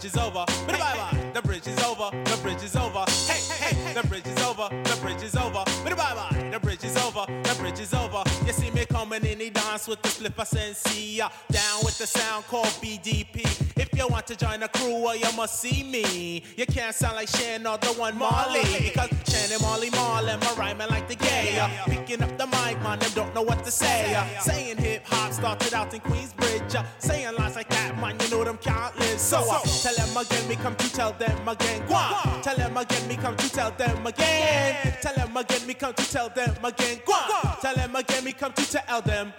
bridge is over. Bye bye. The bridge is over. The bridge is over. Hey hey. The bridge is over. The bridge is over. Bye bye. The bridge is over. The bridge is over. You see me coming in the dance with the flipper sensia. Down with the sound called BDP. If you want to join the crew, well you must see me. You can't sound like Shannon or the one Marley because Shannon Marley Marley, my rhyming like the gay. Picking up the mic, man, them don't know what to say. Saying hip hop started out in Queensbridge. Saying Tell them again, me come to tell them again. Gua. Tell them again, me come to tell them again. Tell them again, me come to tell them again. Gua. Tell them again, me come to tell them.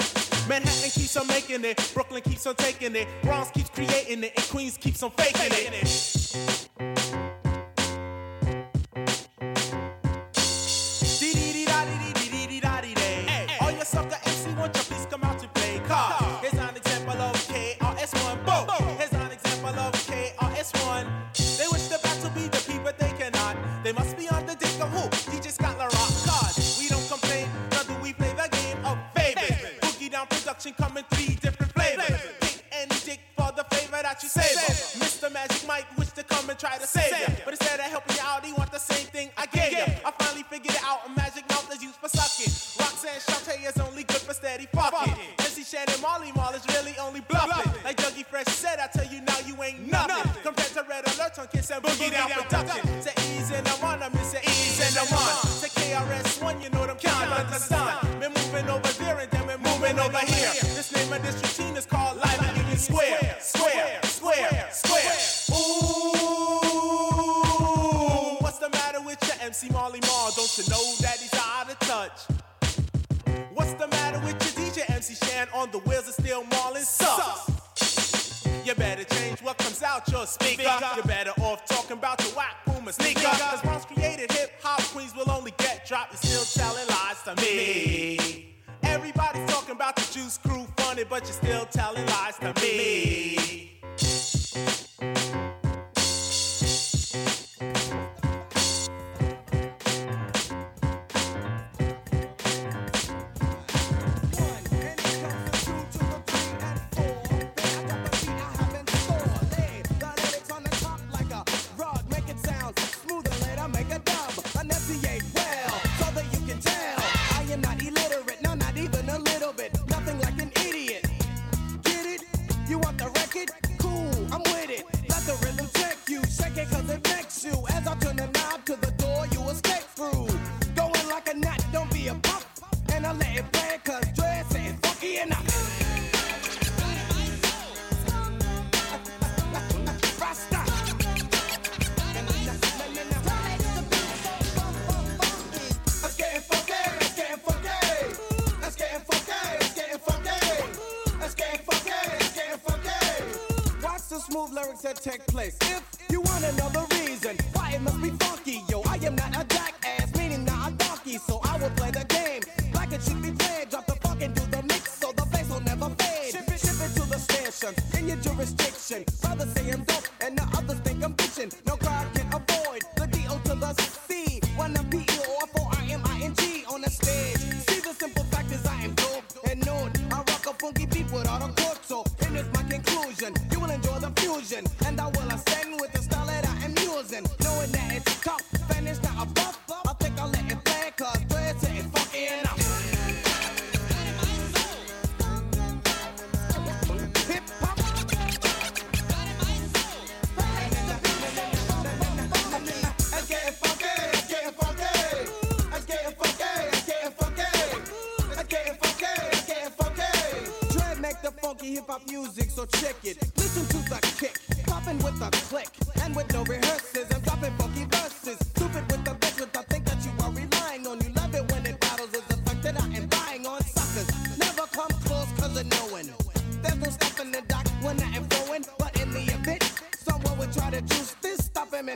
Manhattan keeps on making it, Brooklyn keeps on taking it, Bronx keeps creating it, and Queens keeps on faking it.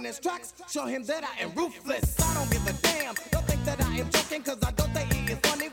his tracks, show him that I am ruthless. I don't give a damn. Don't think that I am joking, cause I don't think it is funny.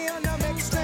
Funky on the mix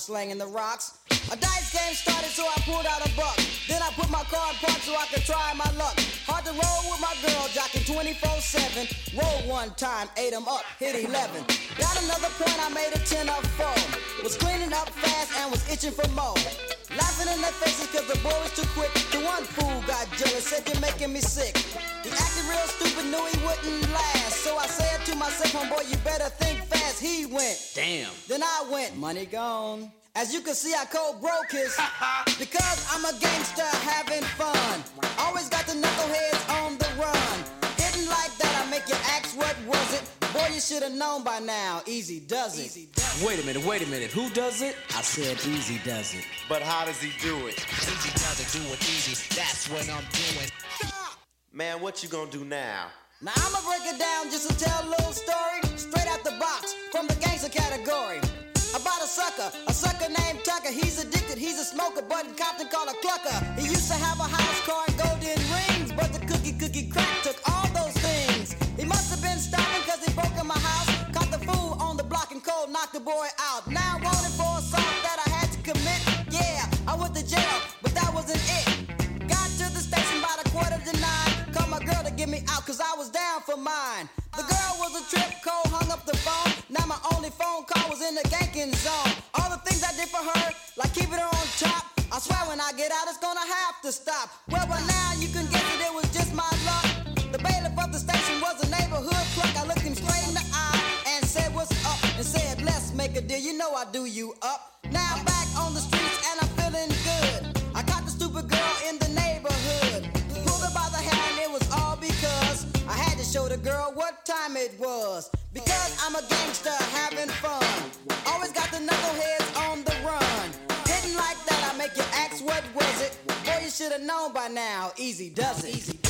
for slanging the rocks. A dice game started, so I pulled out a buck. Then I put my car in park so I could try my luck. Hard to roll with my girl, jocking 24-7. Roll one time, ate 'em up, hit 11. Got another point, I made a 10 of 4. Was cleaning up fast and was itching for more. Laughing in their faces cause the boy was too quick. The one fool got jealous, said you're making me sick. He acted real stupid, knew he wouldn't last. So I said to myself, homeboy, you better think fast. He went, damn. Then I went, money gone. As you can see, I cold broke his. because I'm a gangster having fun. Always got the knuckleheads on the run. Hitting like that, I make you ask what was it. Boy, you should have known by now. Easy does it. Easy does Wait a minute, wait a minute. Who does it? I said easy does it. But how does he do it? Easy does it, do it easy. That's what I'm doing. Man, what you gonna do now? Now I'ma break it down just to tell a little story straight out the box from the gangster category. About a sucker, a sucker named Tucker. He's addicted, he's a smoker, but in Compton called a clucker. He used to have a house car and golden rings, but the cookie cookie crack took all those things. He must have been starving cause he broke in my house, caught the fool on the block and cold knocked the boy out. Now wanted for a assault that I had to commit. Yeah, I went to jail, me out, cause I was down for mine. The girl was a trip, Cole hung up the phone. Now my only phone call was in the ganking zone. All the things I did for her, like keeping her on top. I swear when I get out, it's gonna have to stop. Well, by now you can guess that it was just my luck. The bailiff of the station was a neighborhood clerk. I looked him straight in the eye and said, What's up? And said, Let's make a deal. You know I do you up. Now I'm show the girl what time it was. Because I'm a gangster having fun. Always got the knuckleheads on the run. Hitting like that, I make you ask what was it. Boy, you should have known by now. Easy does it. Easy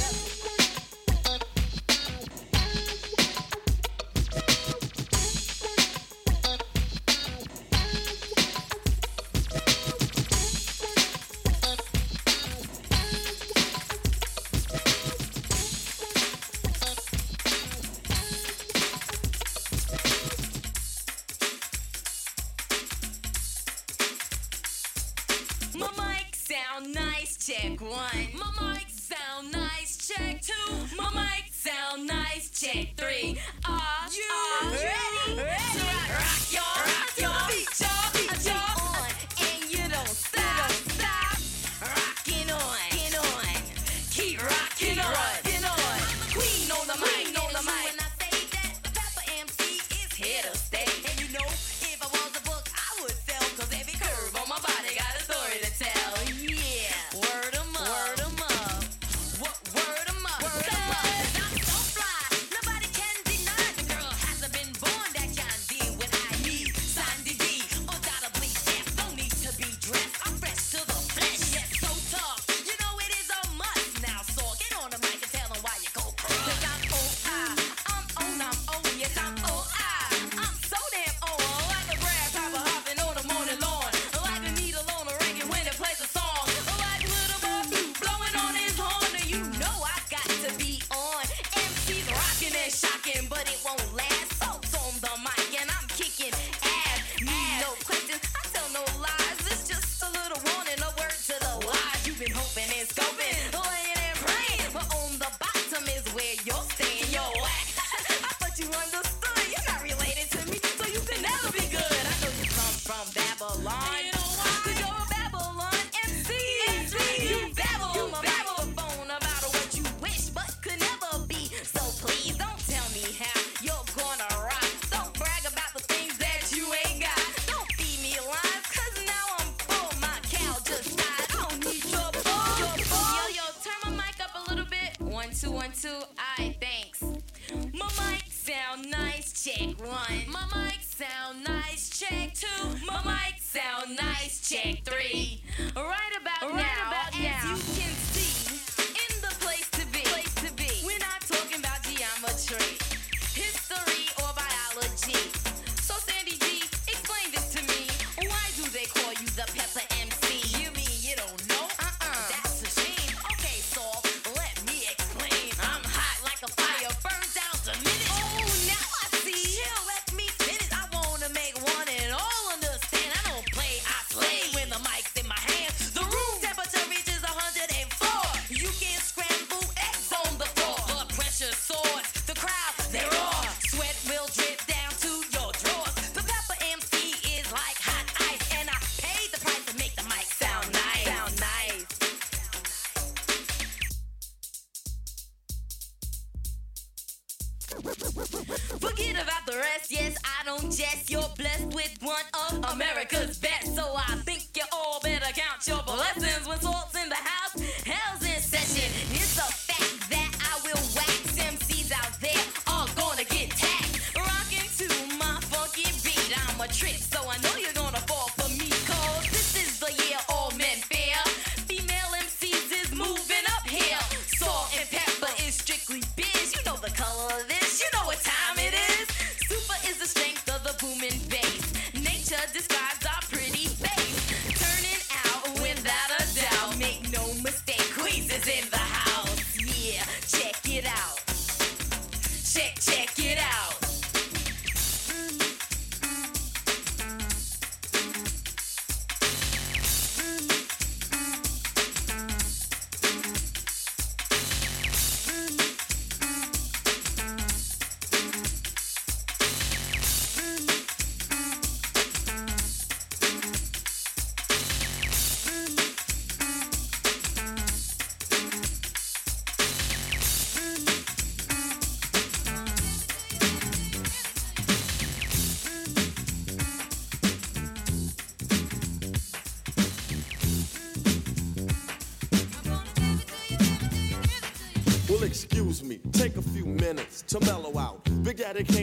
check, check it out.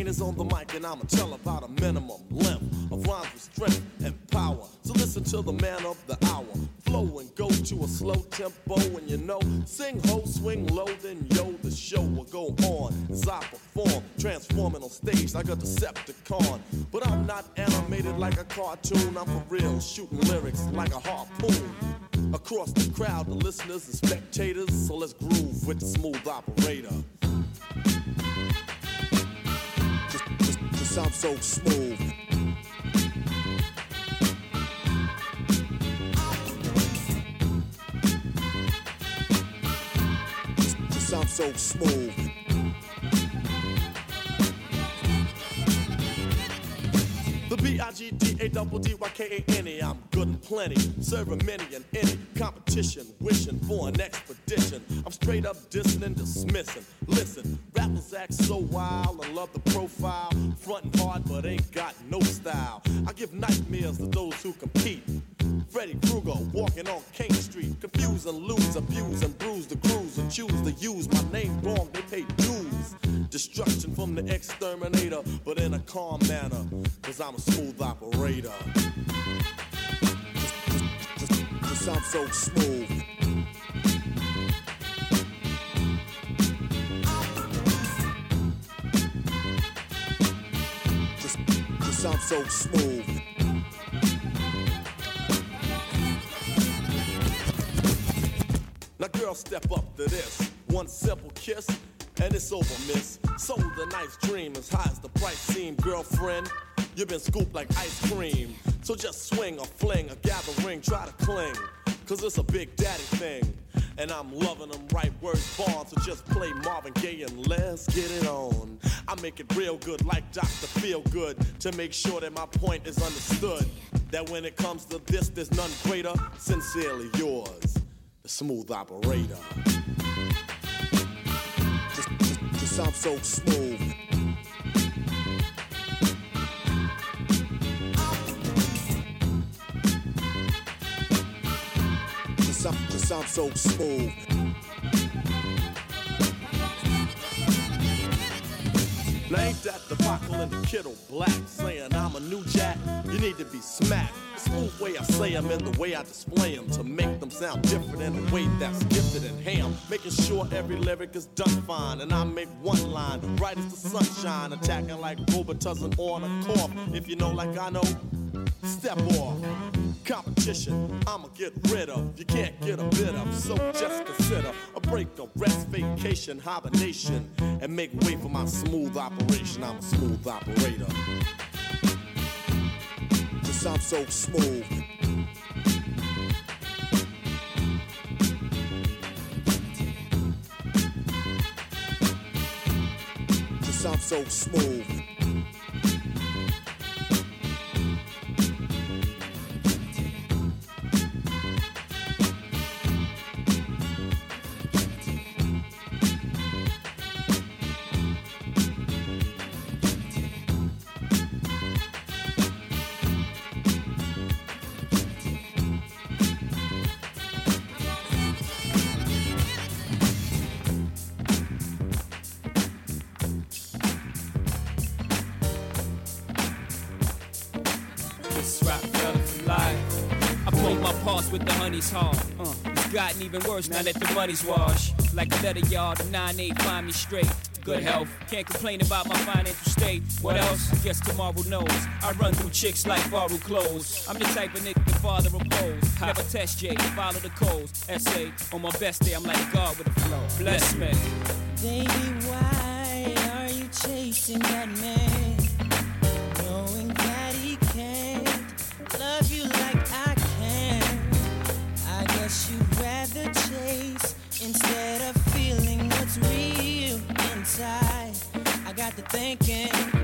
Is on the mic and I'ma tell about a minimum length of rhymes with strength and power. So listen to the man of the hour. Flow and go to a slow tempo and you know, sing ho, swing low, then yo, the show will go on as I perform, transforming on stage like a Decepticon. But I'm not animated like a cartoon, I'm for real, shooting lyrics like a harpoon. Across the crowd, the listeners is smooth. The B-I-G-D-A-double-D-Y-K-A-N-E I'm good and plenty, serving many and choose to use my name wrong. They pay dues. Destruction from the exterminator, but in a calm manner, cause I'm a smooth operator. Cause I'm so smooth. Cause, I'm so smooth. Girl, step up to this. One simple kiss, and it's over, miss. Sold a nice dream as high as the price seemed, girlfriend. You've been scooped like ice cream. So just swing or fling or gather ring, try to cling. Cause it's a big daddy thing. And I'm loving them right words born. So just play Marvin Gaye and let's get it on. I make it real good like Dr. Feel Good to make sure that my point is understood. That when it comes to this, there's none greater. Sincerely yours, smooth operator. Cause I'm so smooth. Cause I'm, cause I'm so smooth. Now ain't that the buckle and the kiddo black saying I'm a new jack? You need to be smacked. The smooth way I say 'em and the way I display 'em to make them sound different in a way that's gifted and ham. Making sure every lyric is done fine and I make one line right as the sunshine, attacking like Robitussin on a cough. If you know like I know, step off. Competition, I'ma get rid of. You can't get a bit of, so just consider a break, a rest, vacation, hibernation, and make way for my smooth operation. I'm a smooth operator. Cause I'm so smooth. I'm so smooth. Even worse now that the money's washed. Like a letter yard, the 9-8 find me straight. Good health, can't complain about my financial state. What else? Guess tomorrow knows. I run through chicks like borrowed clothes. I'm the type of nigga the father oppose. Never test J, follow the codes. Essay, on my best day, I'm like God with a flow. Bless me. Baby, why are you chasing that man? Thinking,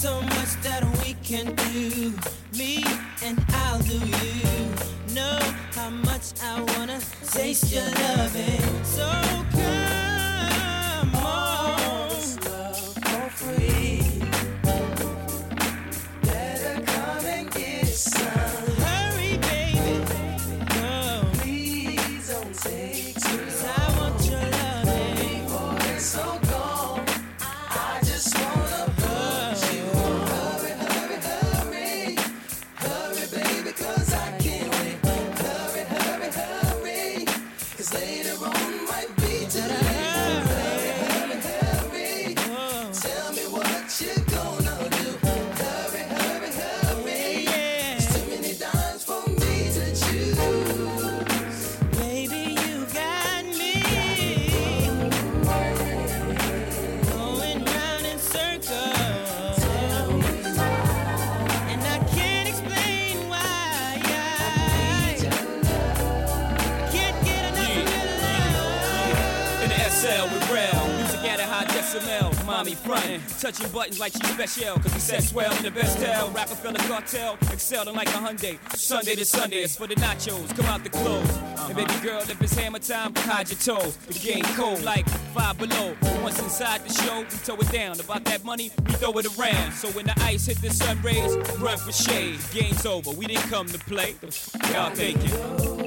so much that we can do, me and I'll do you. Know how much I wanna taste your loving. So come mommy frontin'. Touching buttons like she special, cause we said swell in the best hell. Roc-A-Fella cartel, excelling like a Hyundai. Sunday to Sunday, it's for the nachos, come out the clothes. And uh-huh. baby girl, if it's hammer time, hide your toes. The game cold like five below. Once inside the show, we tow it down. About that money, we throw it around. So when the ice hit the sun rays, run for shade. Game's over, we didn't come to play. The f- y'all thinking?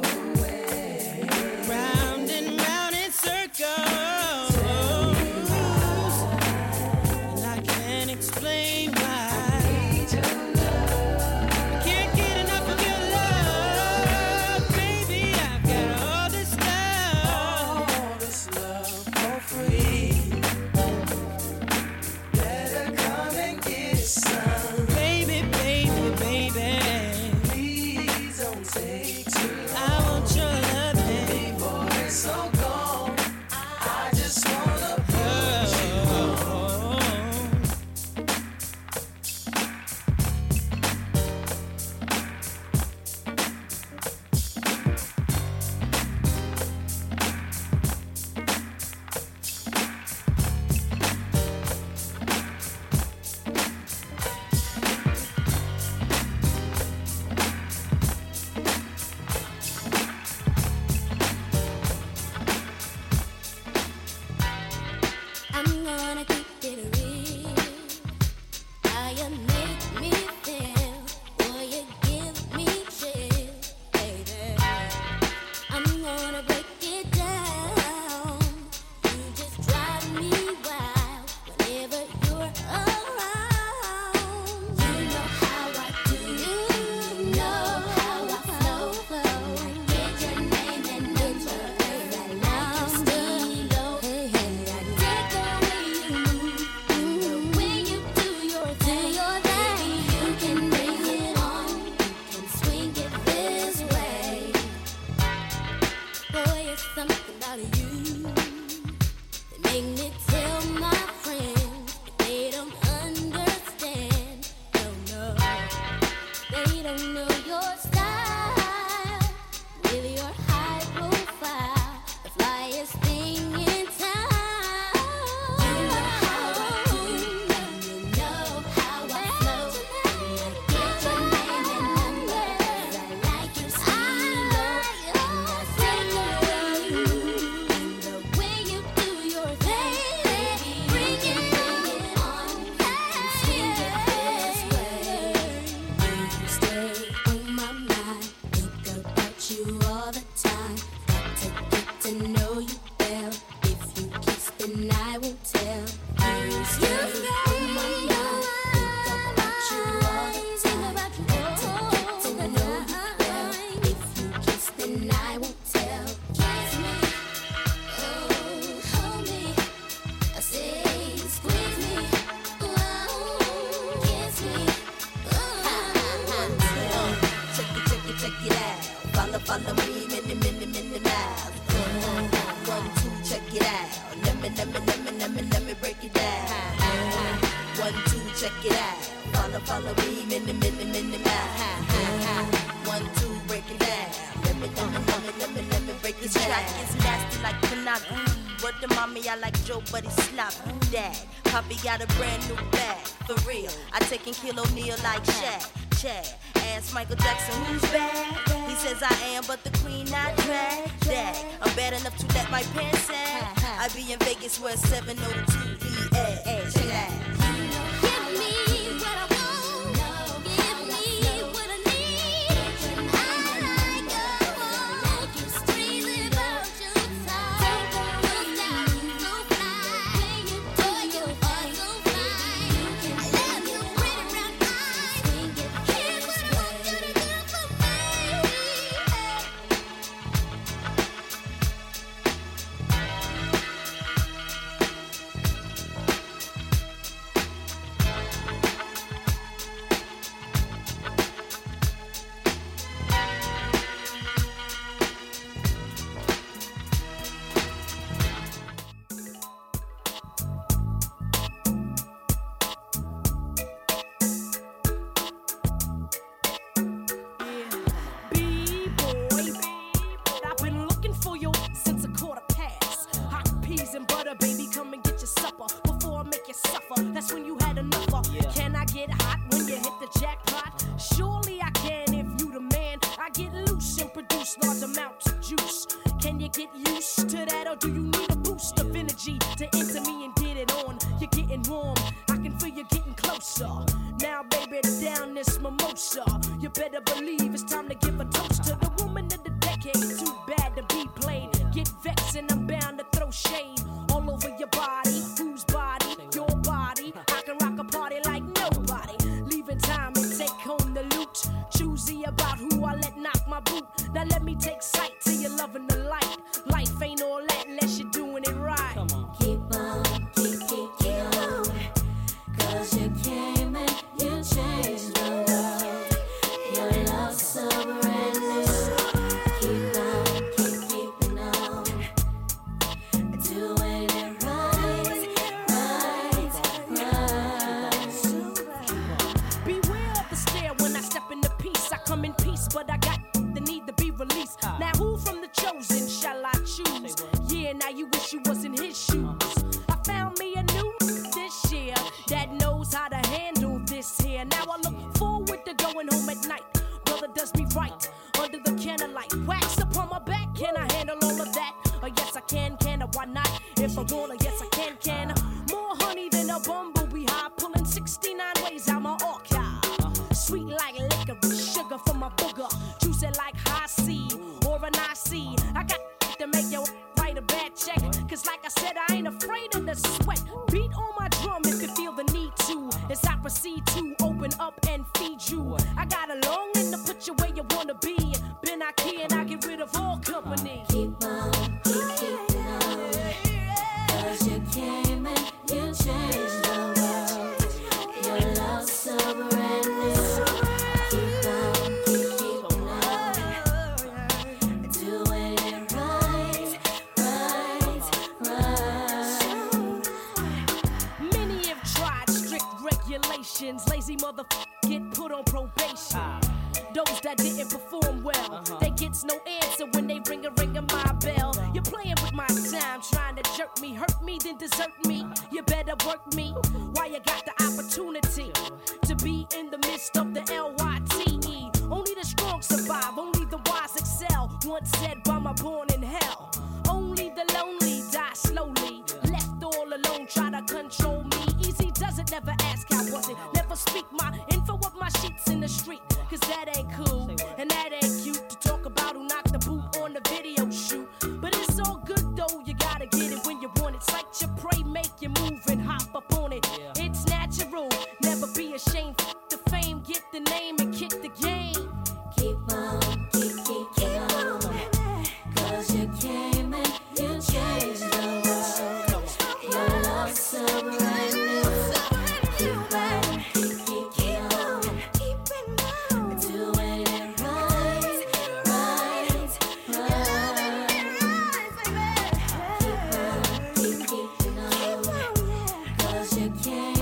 Cause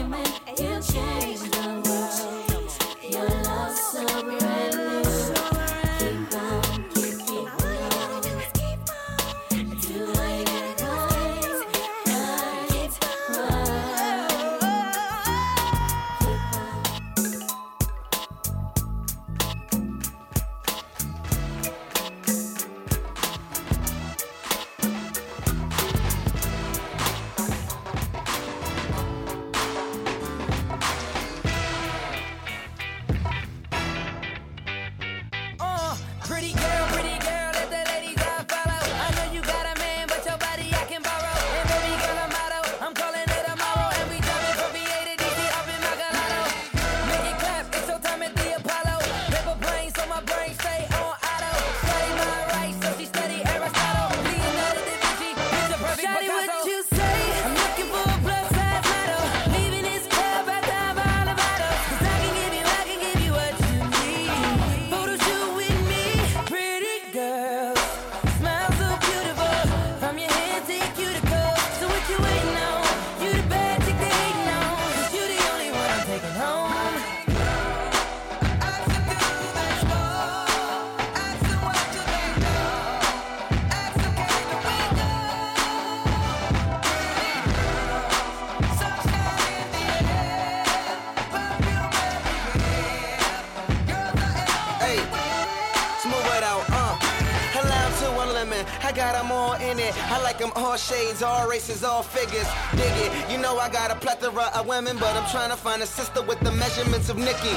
all shades, all races, all figures. Dig it. You know I got a plethora of women, but I'm trying to find a sister with the measurements of Nikki.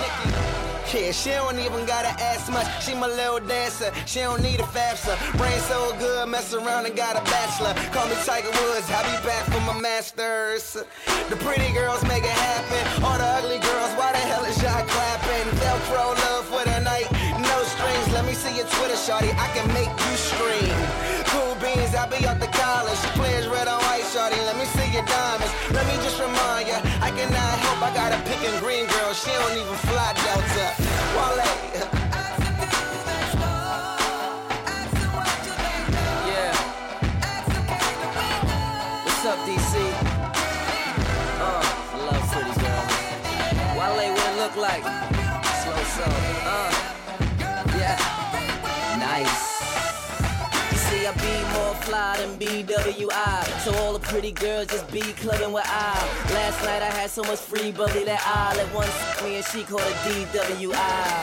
Yeah, she don't even gotta ask much. She my little dancer. She don't need a FAFSA. Brain so good, mess around and got a bachelor. Call me Tiger Woods. I'll be back for my masters. The pretty girls make it happen. All the ugly girls, why the hell is y'all clapping? Velcro love for the night. No strings. Let me see your Twitter, shawty. I can make you scream. The college. She plays red on white, shawty. Let me see your diamonds. Let me just remind ya, I cannot help. I got a pink and green girl. She don't even fly Delta. Fly than BWI. So all the pretty girls just be clubbing with I. Last night I had so much free bubbly that I let one me and she called it DWI.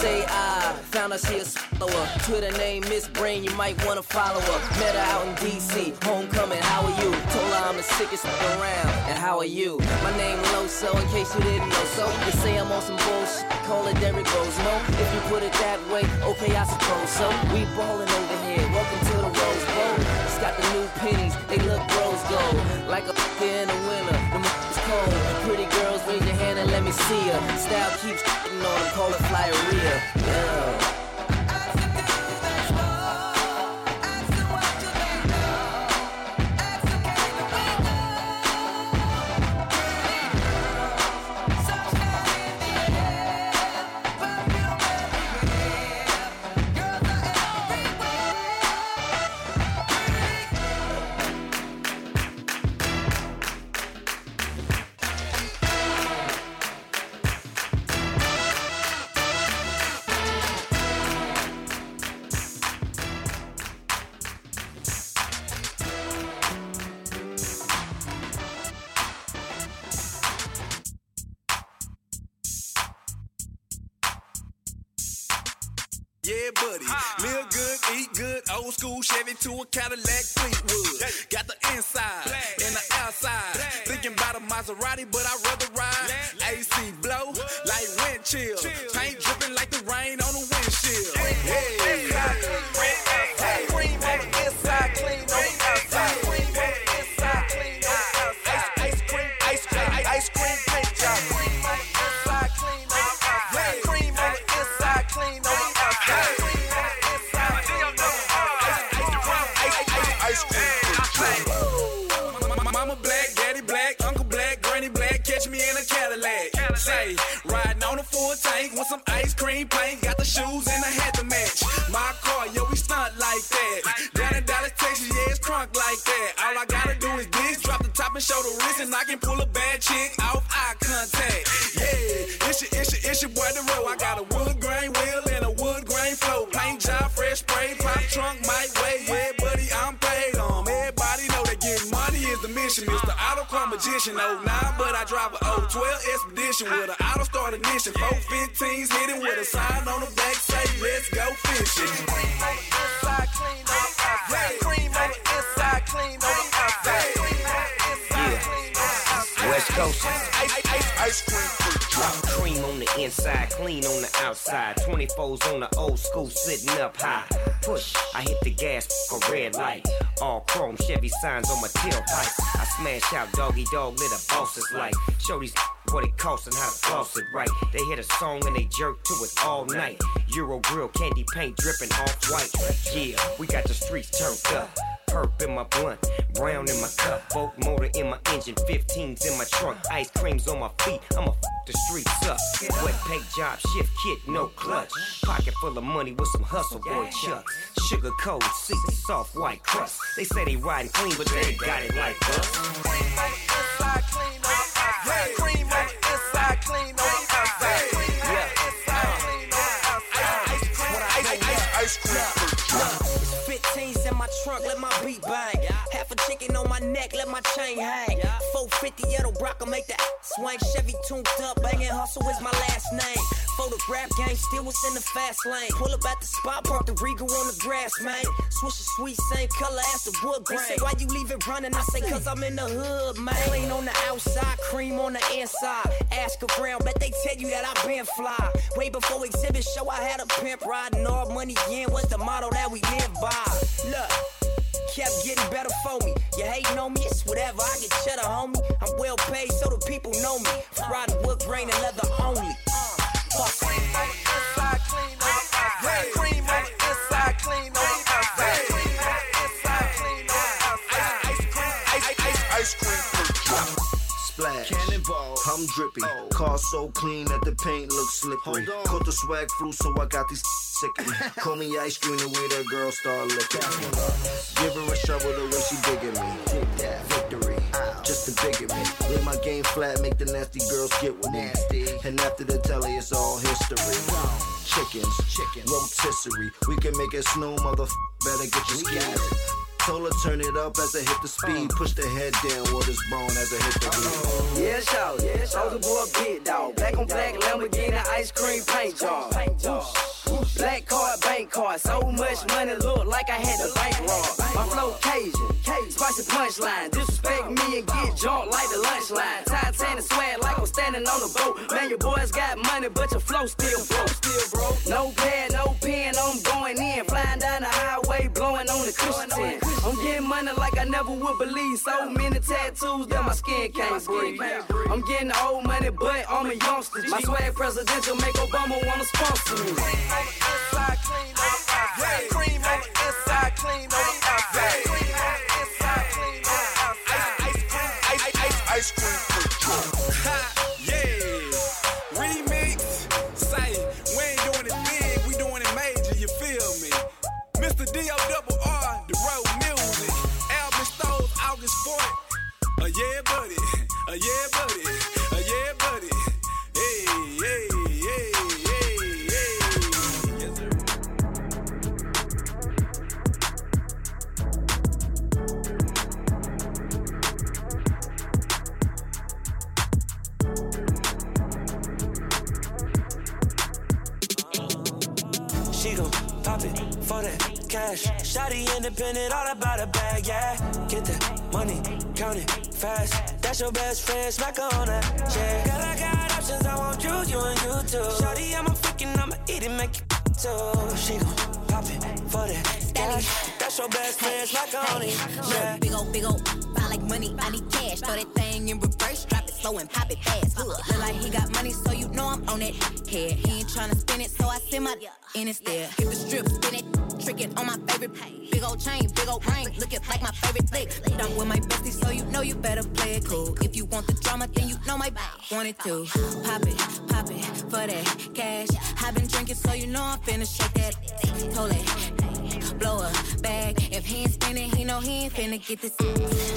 Say I found out she a swallower. Twitter name Miss Brain, you might wanna follow her. Met her out in DC, homecoming. How are you? Told her I'm the sickest around. And how are you? My name Loso, in case you didn't know. So they say I'm on some bullshit. Call it Derrick Rose. No, if you put it that way, okay, I suppose so. We ballin' over here. Welcome to the. New pennies, they look rose gold. Like a in the winter, the is cold. Pretty girls, raise your hand and let me see her. Style keeps on them, call it flyeria. Yeah. Yeah, buddy. Live good, eat good, old school Chevy to a Cadillac Fleetwood. Got the inside and the outside. Thinking about a Maserati, but I'd rather ride. AC blow like wind chill. Paint dripping like the rain on the windshield. Yeah. Cream on the inside, clean on the outside. Cream on the and I can pull a bad chick off eye contact. Yeah, it's your, it's your, it's your boy the road. I got a wood grain wheel and a wood grain flow. Paint job, fresh spray, pop trunk, might weigh. Yeah, buddy, I'm paid on. Everybody know that getting money is the mission. It's the auto car magician. Oh, nah, but I drive a 012 Expedition with an auto start ignition. 415s hitting with a sign on the back say, let's go fishing. Cream on the inside, clean on the outside. Cream on the inside, clean on the Ice, ice, ice cream. Cream on the inside, clean on the outside. 24s on the old school, sitting up high. Push, I hit the gas, a red light. All chrome Chevy signs on my tailpipe. I smash out doggy dog, lit a boss's light. Show these what it costs and how to floss it right. They hit a song and they jerk to it all night. Euro grill, candy paint dripping off white. Yeah, we got the streets turned up. Perp in my blunt, brown in my cup, Volt motor in my engine, 15s in my trunk, ice creams on my feet. I'ma f the streets up. Wet paint job, shift kit, no clutch. Pocket full of money with some hustle, boy chucks. Sugar coat seats, soft white crust. They say they riding clean, but they got it like us. On the inside, clean on the outside. Let my chain hang. 50 Edo Brock, make that swing. Chevy tuned up, banging hustle is my last name. Photograph game, still was in the fast lane. Pull up at the spot, park the Regal on the grass, man. Swish a sweet, same color as the wood grain. Say, why you leave it running? I say, cause I'm in the hood, man. Clean on the outside, cream on the inside. Ask around, bet they tell you that I been fly. Way before Xzibit show, I had a pimp riding all money in. What's the motto that we live by? Look kept getting better for me. You hating on me, it's whatever. I get cheddar, homie. I'm well paid, so the people know me. Riding wood grain and leather only. Fuck. Cream Splash. Cannonball. I'm drippy. Car so clean that the paint looks slippery. Caught the swag flu, so I got these sickly. Call me ice cream the way that girl start licking. Give her a shovel the way she digging me. Victory. Just to bigger me. Lay my game flat, make the nasty girls get with me. And after the telly, it's all history. Chickens, chicken, rotisserie. We can make it snow, mother. Better get your skis. Told her turn it up as I hit the speed. Push the head down, water's bone as I hit the beat. Soulja Boy, big dog. Black on black Lamborghini ice cream paint job. Black card, bank card. So much money, look like I had the bank rob. My flow Cajun, spicy punchline. Disrespect me and get jumped like the lunch line. Titanic swag like I'm standing on the boat. Man, your boys got money, but your flow still broke. Still broke. No pad, no pen, I'm going in. Flying down the highway, blowing on the cushion. I'm getting money like I never would believe. So many tattoos that my skin can't breathe. I'm getting old money, but I'm a youngster. My swag presidential make Obama wanna sponsor me. Inside, clean on the outside. Cream on the inside, clean on the outside. Cream on the inside, buddy. Uh, yeah, buddy. Uh, yeah, buddy. Hey, hey, hey, hey, hey. Yes, sir. She gon' pop it for that cash. Shotty independent, all about a bag, yeah. Get that money, count it fast. That's your best friend, smack her on that, yeah. Girl, I got options, I want you, you and you too. Shotty, I'm a freaking, I'ma eat it, make you too. She gon' pop it for that That's your best friend, smack her yeah. Look, big ol' big ol' fine like money, I need cash. Throw that thing in reverse, drop it slow and pop it fast. Look, look like he got money, so you know I'm on it. Head, he ain't tryna spin it, so I send my in instead. Hit the strip, spin it, trick it on my favorite. Big ol' chain, big ol' ring, look it like my favorite flick. Done with my bestie, so you know you better play it cool. If you want the drama, then you know my want it too. Pop it, pop it for that cash. i been drinking, so you know I'm finna shake that. Hold it, blow a bag. If he ain't spinning, he know he ain't finna get this.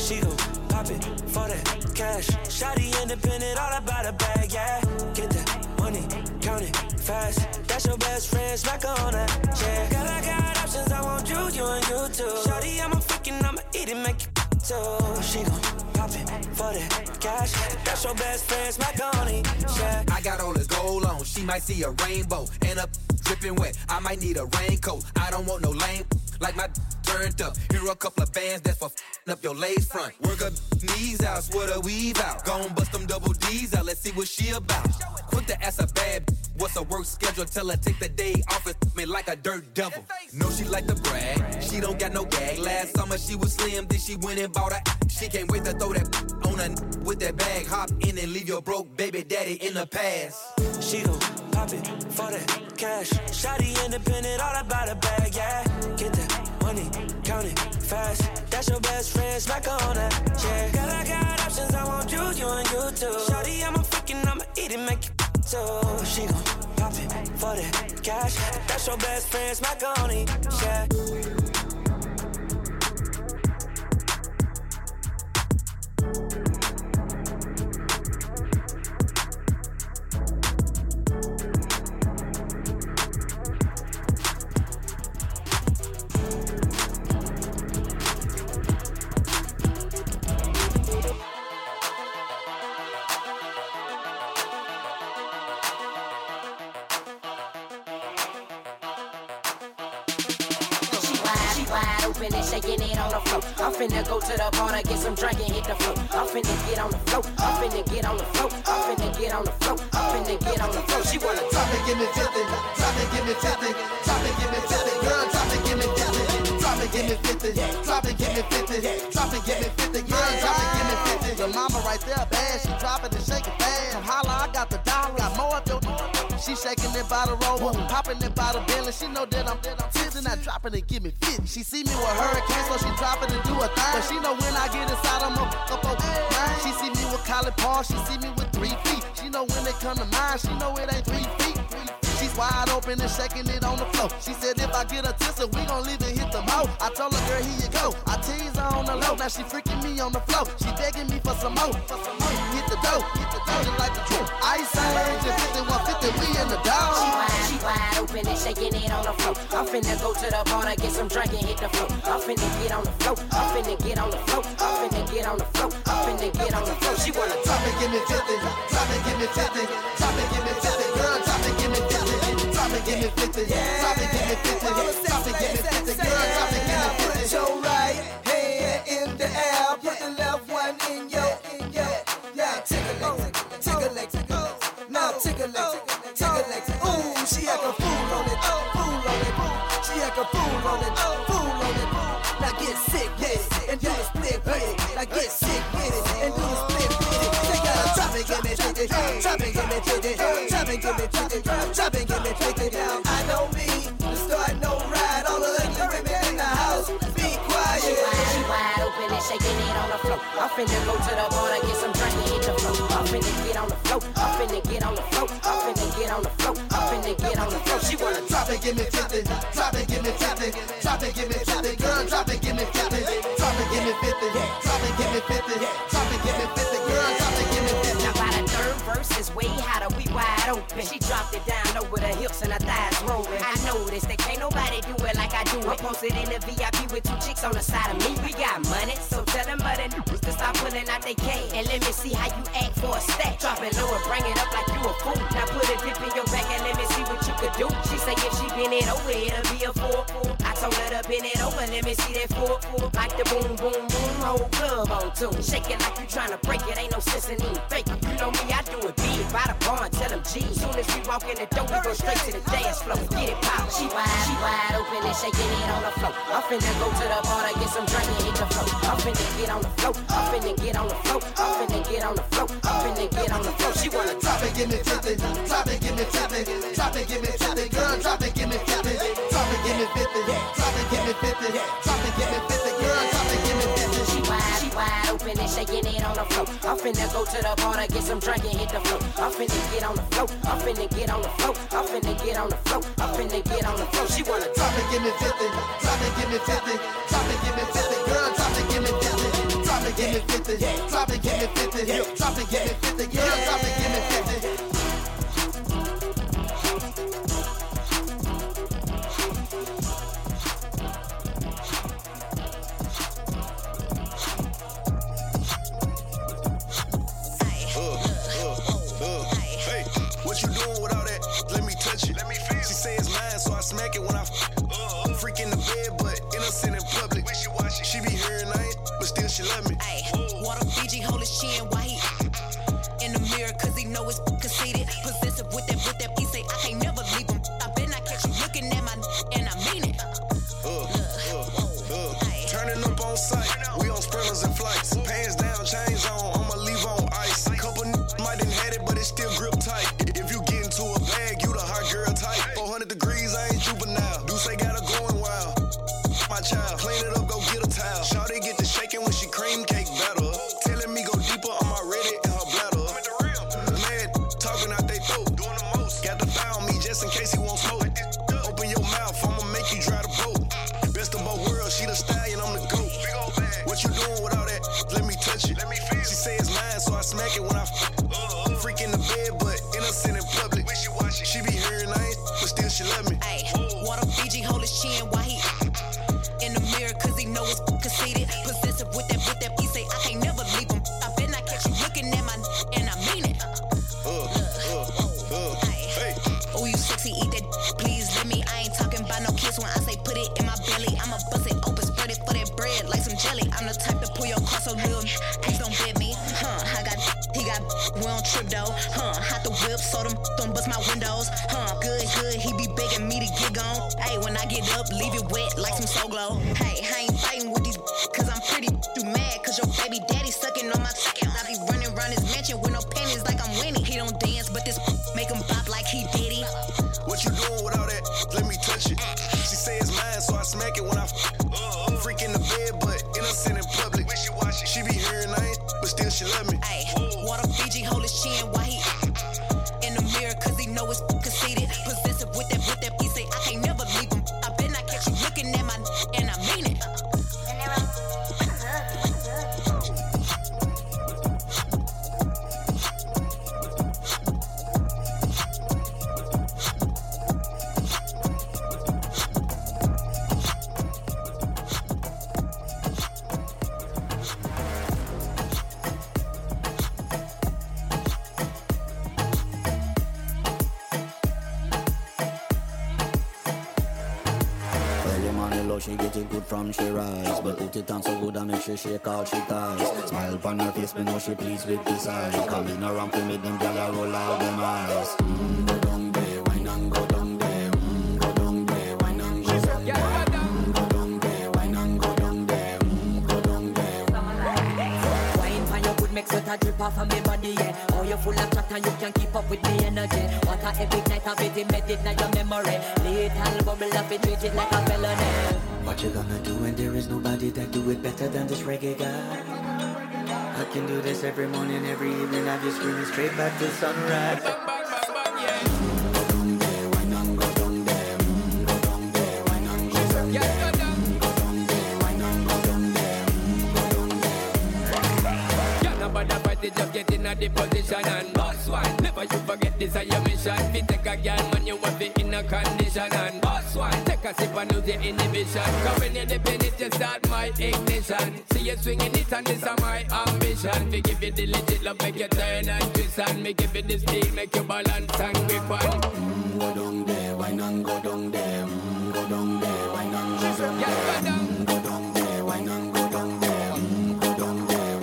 She gon' pop it for that cash. Shotty independent, all about a bag, yeah. Get that money, count it fast. That's your best friend, smack her on that, yeah. Girl, I got options, I want you, you and you too. Shotty, I'm a freaking, I'ma eat it, make you too. She gon' pop it for that cash. That's your best friend, smack her on it, yeah. I got all this gold on, she might see a rainbow. And up dripping wet, I might need a raincoat. I don't want no lame, like my turned up. Here a couple of bands that's for f***ing up your lace front. Work her knees out, sweat her weave out. Gon' bust them double D's out, let's see what she about. Quick to ask a bad, what's her work schedule? Tell her take the day off and me like a dirt devil. Know she like to brag, she don't got no gag. Last summer she was slim, then she went and bought a. She can't wait to throw that on her with that bag. Hop in and leave your broke baby daddy in the past. She gon' pop it for that cash. Shotty independent, all about a bag, yeah. Get that money, count it fast. That's your best friend, smack her on that. Yeah, girl, I got options. I want you, you and you too. Shawty, I'm a freaking, I'ma eat it, make it too. She gon' pop it for that cash. That's your best friend, smack her on it. Yeah. Open and shaking it on the floor. I'm finna go to the bar to get some drink and hit the floor. I'm finna get on the floor. I'm finna get on the floor. I'm finna get on the floor. I'm finna get on the floor. She wanna Drop it, give me 50. Drop it, give me 50. Drop it, give me 50. Girl, drop it, give me 50. Drop it, give me 50. Drop it, give me 50. Drop it, give me 50. Girl, drop it, give me 50. Your mama right there, bad. She drop it and shake it fast. Holla, I got the dollar. Got more up your She shaking it by the rover, popping it by the Bentley. She know that I'm that I'm tipping, I drop it and give me 50. She see me with hurricane, so she drop it and do a thing. But she know when I get inside, I'm up, up, up. She see me with Collie Paul, she see me with three feet. She know when they come to mine, she know it ain't three feet. Wide open and shaking it on the floor. She said if I get a tissue, we gon' leave and hit the mo. I told her, girl, here you go. I tease her on the low. Now she freaking me on the floor. She begging me for some more. For some more. Hit the dough, hit the dough just like the truth. Ice Age and 5150, we in the dog. She wide, she wide open and shaking it on the floor. I'm finna go to the bar to get some drink and hit the floor. I'm finna get on the floor. I'm finna get on the floor. I'm finna get on the floor. I'm finna get on the floor. She wanna Drop it, give me 50. Drop it, give me 50. Drop it, give me 50. Give me 50. Drop it, give me 50. Drop it, give me 50. Girl, drop it, give me 50. Put your right hand in the air, put the left one in your, in your, yeah, tickle it, tickle it, now tickle it, tickle it. Ooh, she act a fool on it, fool on it. She act a fool on it, fool on it. Now get sick with it and do the split with it. Now get sick with it and do the split with it. They gotta drop it, give me 50, drop it, give me 50, give me 50, drop it, give me 50. Now I know me, to start no ride, all the ugly women in the house, be quiet. She wide, she wide open and shaking it on the floor. I'm finna go to the bar get some drink hit the floor. I'm finna get on the floor. I'm finna get on the floor. I'm finna get on the floor. I'm finna get on the floor. She wanna Drop it, give me 50. Drop it, give me 50. Drop it, give me 50. Girl, drop it, give me 50. Drop it, give me 50. Drop it, give me 50. Drop it, give me 50. Girl, drop it, by the third verse is way hotter, we wide open. She dropped it down over the hips and her thighs rolling. I noticed that can't nobody do it like I do it. Posted in the VIP with two chicks on the side of me. We got money, so tell them other niggas to stop pulling out they K. And let me see how you act for a stack. Drop it low and bring it up like you a fool. Now put a dip in your back and let me see what you could do. She say if she bend it over, it'll be a four. I told her to bend it over, let me see that four. Like the boom, boom, boom, whole club on tune. Shake it like you tryna break it, ain't no sense in even fake it. You know me, I do it big. By the bar and tell them G. Soon as we walk in the door, we go straight to the dance floor. Get it pop. She wide, she wide open and shaking it on the floor. I'm finna go to the bar to get some drink and hit the floor. I'm finna get on the floor. I'm finna get on the floor. I'm finna get on the floor. I'm finna get on the floor. She wanna Drop it, give me 50. Drop it, give me 50. Drop it, give me 50. Girl, drop it, give me 50. Drop it, give me 50. Drop it, give me 50. Drop it, give me 50. Girl, drop it, give me 50. She wide, she wide open and shaking it on the floor. I'm finna go to the bar to get some drink and hit the floor. I'm finna get on the floor. I'm finna get on the floor. I'm finna get on the floor. I'm finna get on the floor. She wanna Drop it, give me 50. Drop it, give me 50. Drop it, give me 50. Girl, drop it, give me 50. Drop it, give me 50. Drop it, give me 50. Drop it, give me 50. Girl, drop it, give me 50. Still she. Water Fiji hold his chin while shake all she ties Smile upon her face, me know she pleased with this eye Coming around for me, them gyal roll out them eyes Go down there, wine and go down there mm, Go down there, wine and go down there sweat a drip off of me body, yeah. Oh, you full of chat and you can keep up with me energy. What a epic night of it, embedded in your memory. Little bubble of it, treat it like a felony. What you gonna do when there is nobody that do it better than this reggae guy? I can do this every morning, every evening. I just screaming straight back to sunrise. Inhibition. Cause when you dip in it, you start my ignition. See you swinging it and this is my ambition. We give you the legit love, make you turn and twist and me give you the steel, make you balance and grip on. Mm, go down there, wine and go down there. Mm, go down there, wine and go down there. Mm, go down there, wine and go down there. Mm, go down there.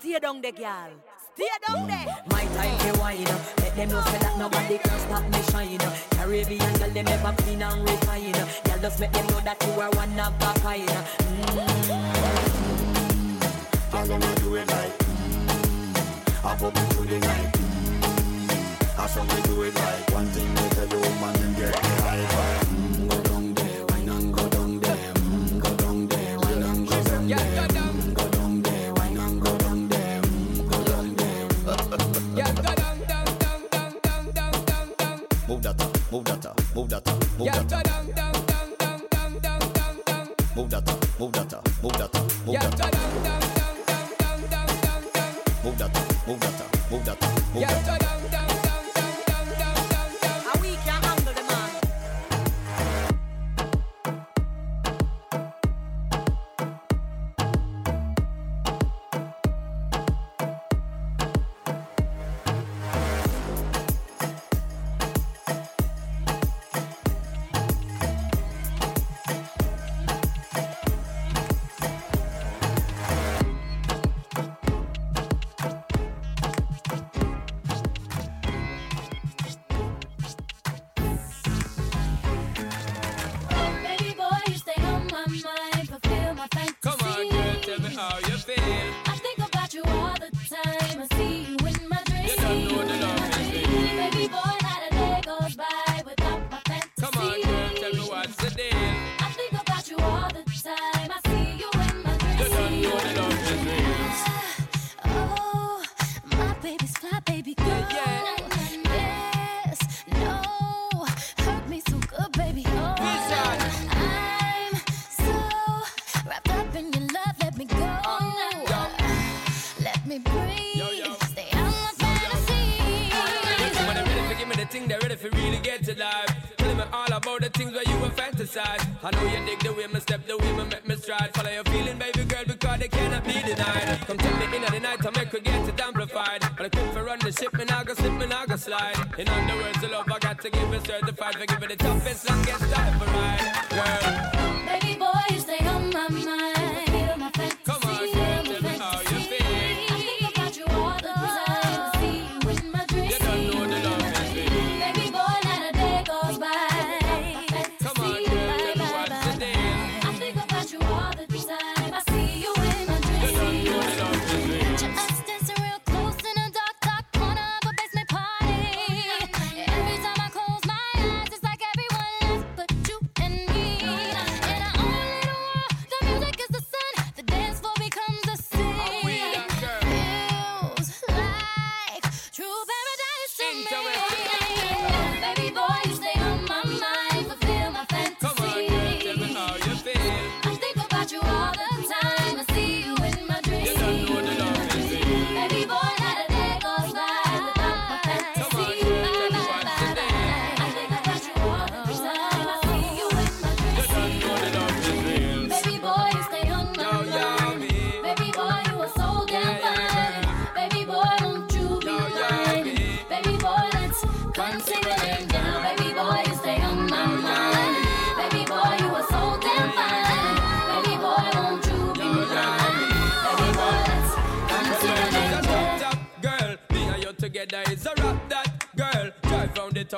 Stay down there, girl. Stay down there. My time to wine. Let them know say that nobody can stop me shine. Caribbean girl, them ever clean and refine. Just make them know that you are one of a kind. Girl, I'ma do it like mm, I put me through the night mm, I saw me do it like One thing they tell the woman and get me high five. Mm, Go down there, wine and go down there. Mm, Go down there, wine and go down there. Mm, Go down there, wine and go down there. Mm, down Yeah. Move that up, move that up, move that up, move Yeah, that move that move that thing, they're ready for really get to life. Tell me all about the things where you were fantasize. I know you dig the way me step, the way me make me stride. Follow your feeling, baby girl, because they cannot be denied. Come take me in at the night to make her get it amplified. But I quit for run the ship, me now go slip, me now go slide. In other words, the love I got to give it certified. For give it the toughest, longest time for ride. Girl, Baby boy, you stay on my mind.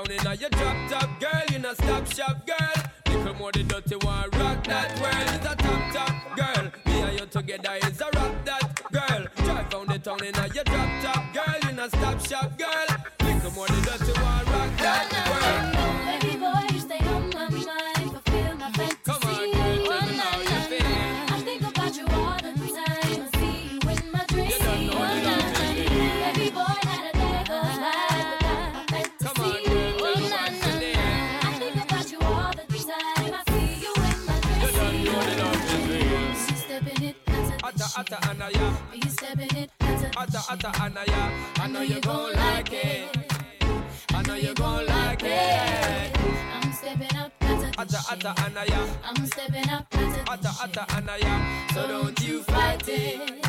down in your drop top, girl. You know, stop shop, girl. Little more the dirty one, rock that world. anaya. Are you stepping it? Atta atta anaya. I know you gon' like it. I know you gon' like it. I'm stepping up. hotter, atta anaya. I'm stepping up. hotter, atta anaya. So don't you fight it.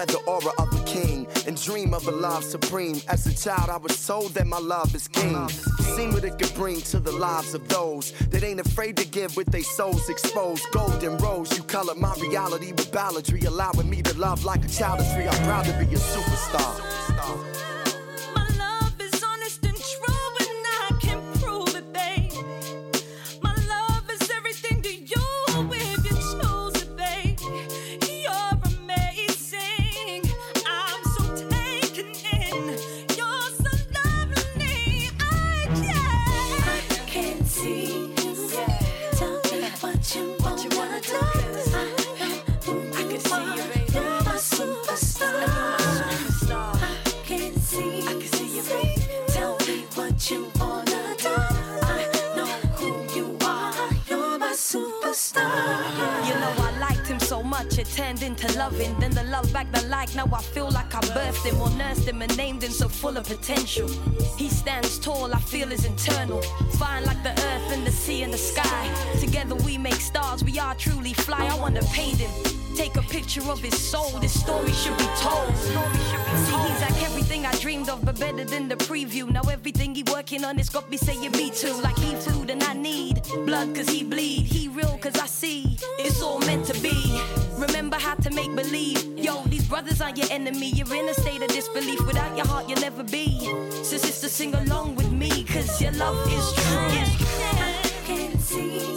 Wear the aura of a king and dream of a love supreme. As a child, I was told that my love is king. Seen what it could bring to the lives of those that ain't afraid to give with their souls exposed. Golden rose, you color my reality with balladry, allowing me to love like a child is free. I'm proud to be a superstar. So much it turned into loving. Then the love back the like. Now I feel like I birthed him or nursed him and named him so full of potential. He stands tall, I feel is internal. Fine like the earth and the sea and the sky. Together we make stars, we are truly fly. I wanna paint him. Take a picture of his soul, this story should be told. See, he's like everything I dreamed of, but better than the preview. Now everything he working on, it's got me saying me too. Like he food and I need blood cause he bleed. He real cause I see it's all meant to be. Remember how to make believe. Yo, these brothers are your enemy. You're in a state of disbelief. Without your heart, you'll never be. So, sister, sing along with me, cause your love is true. I can see.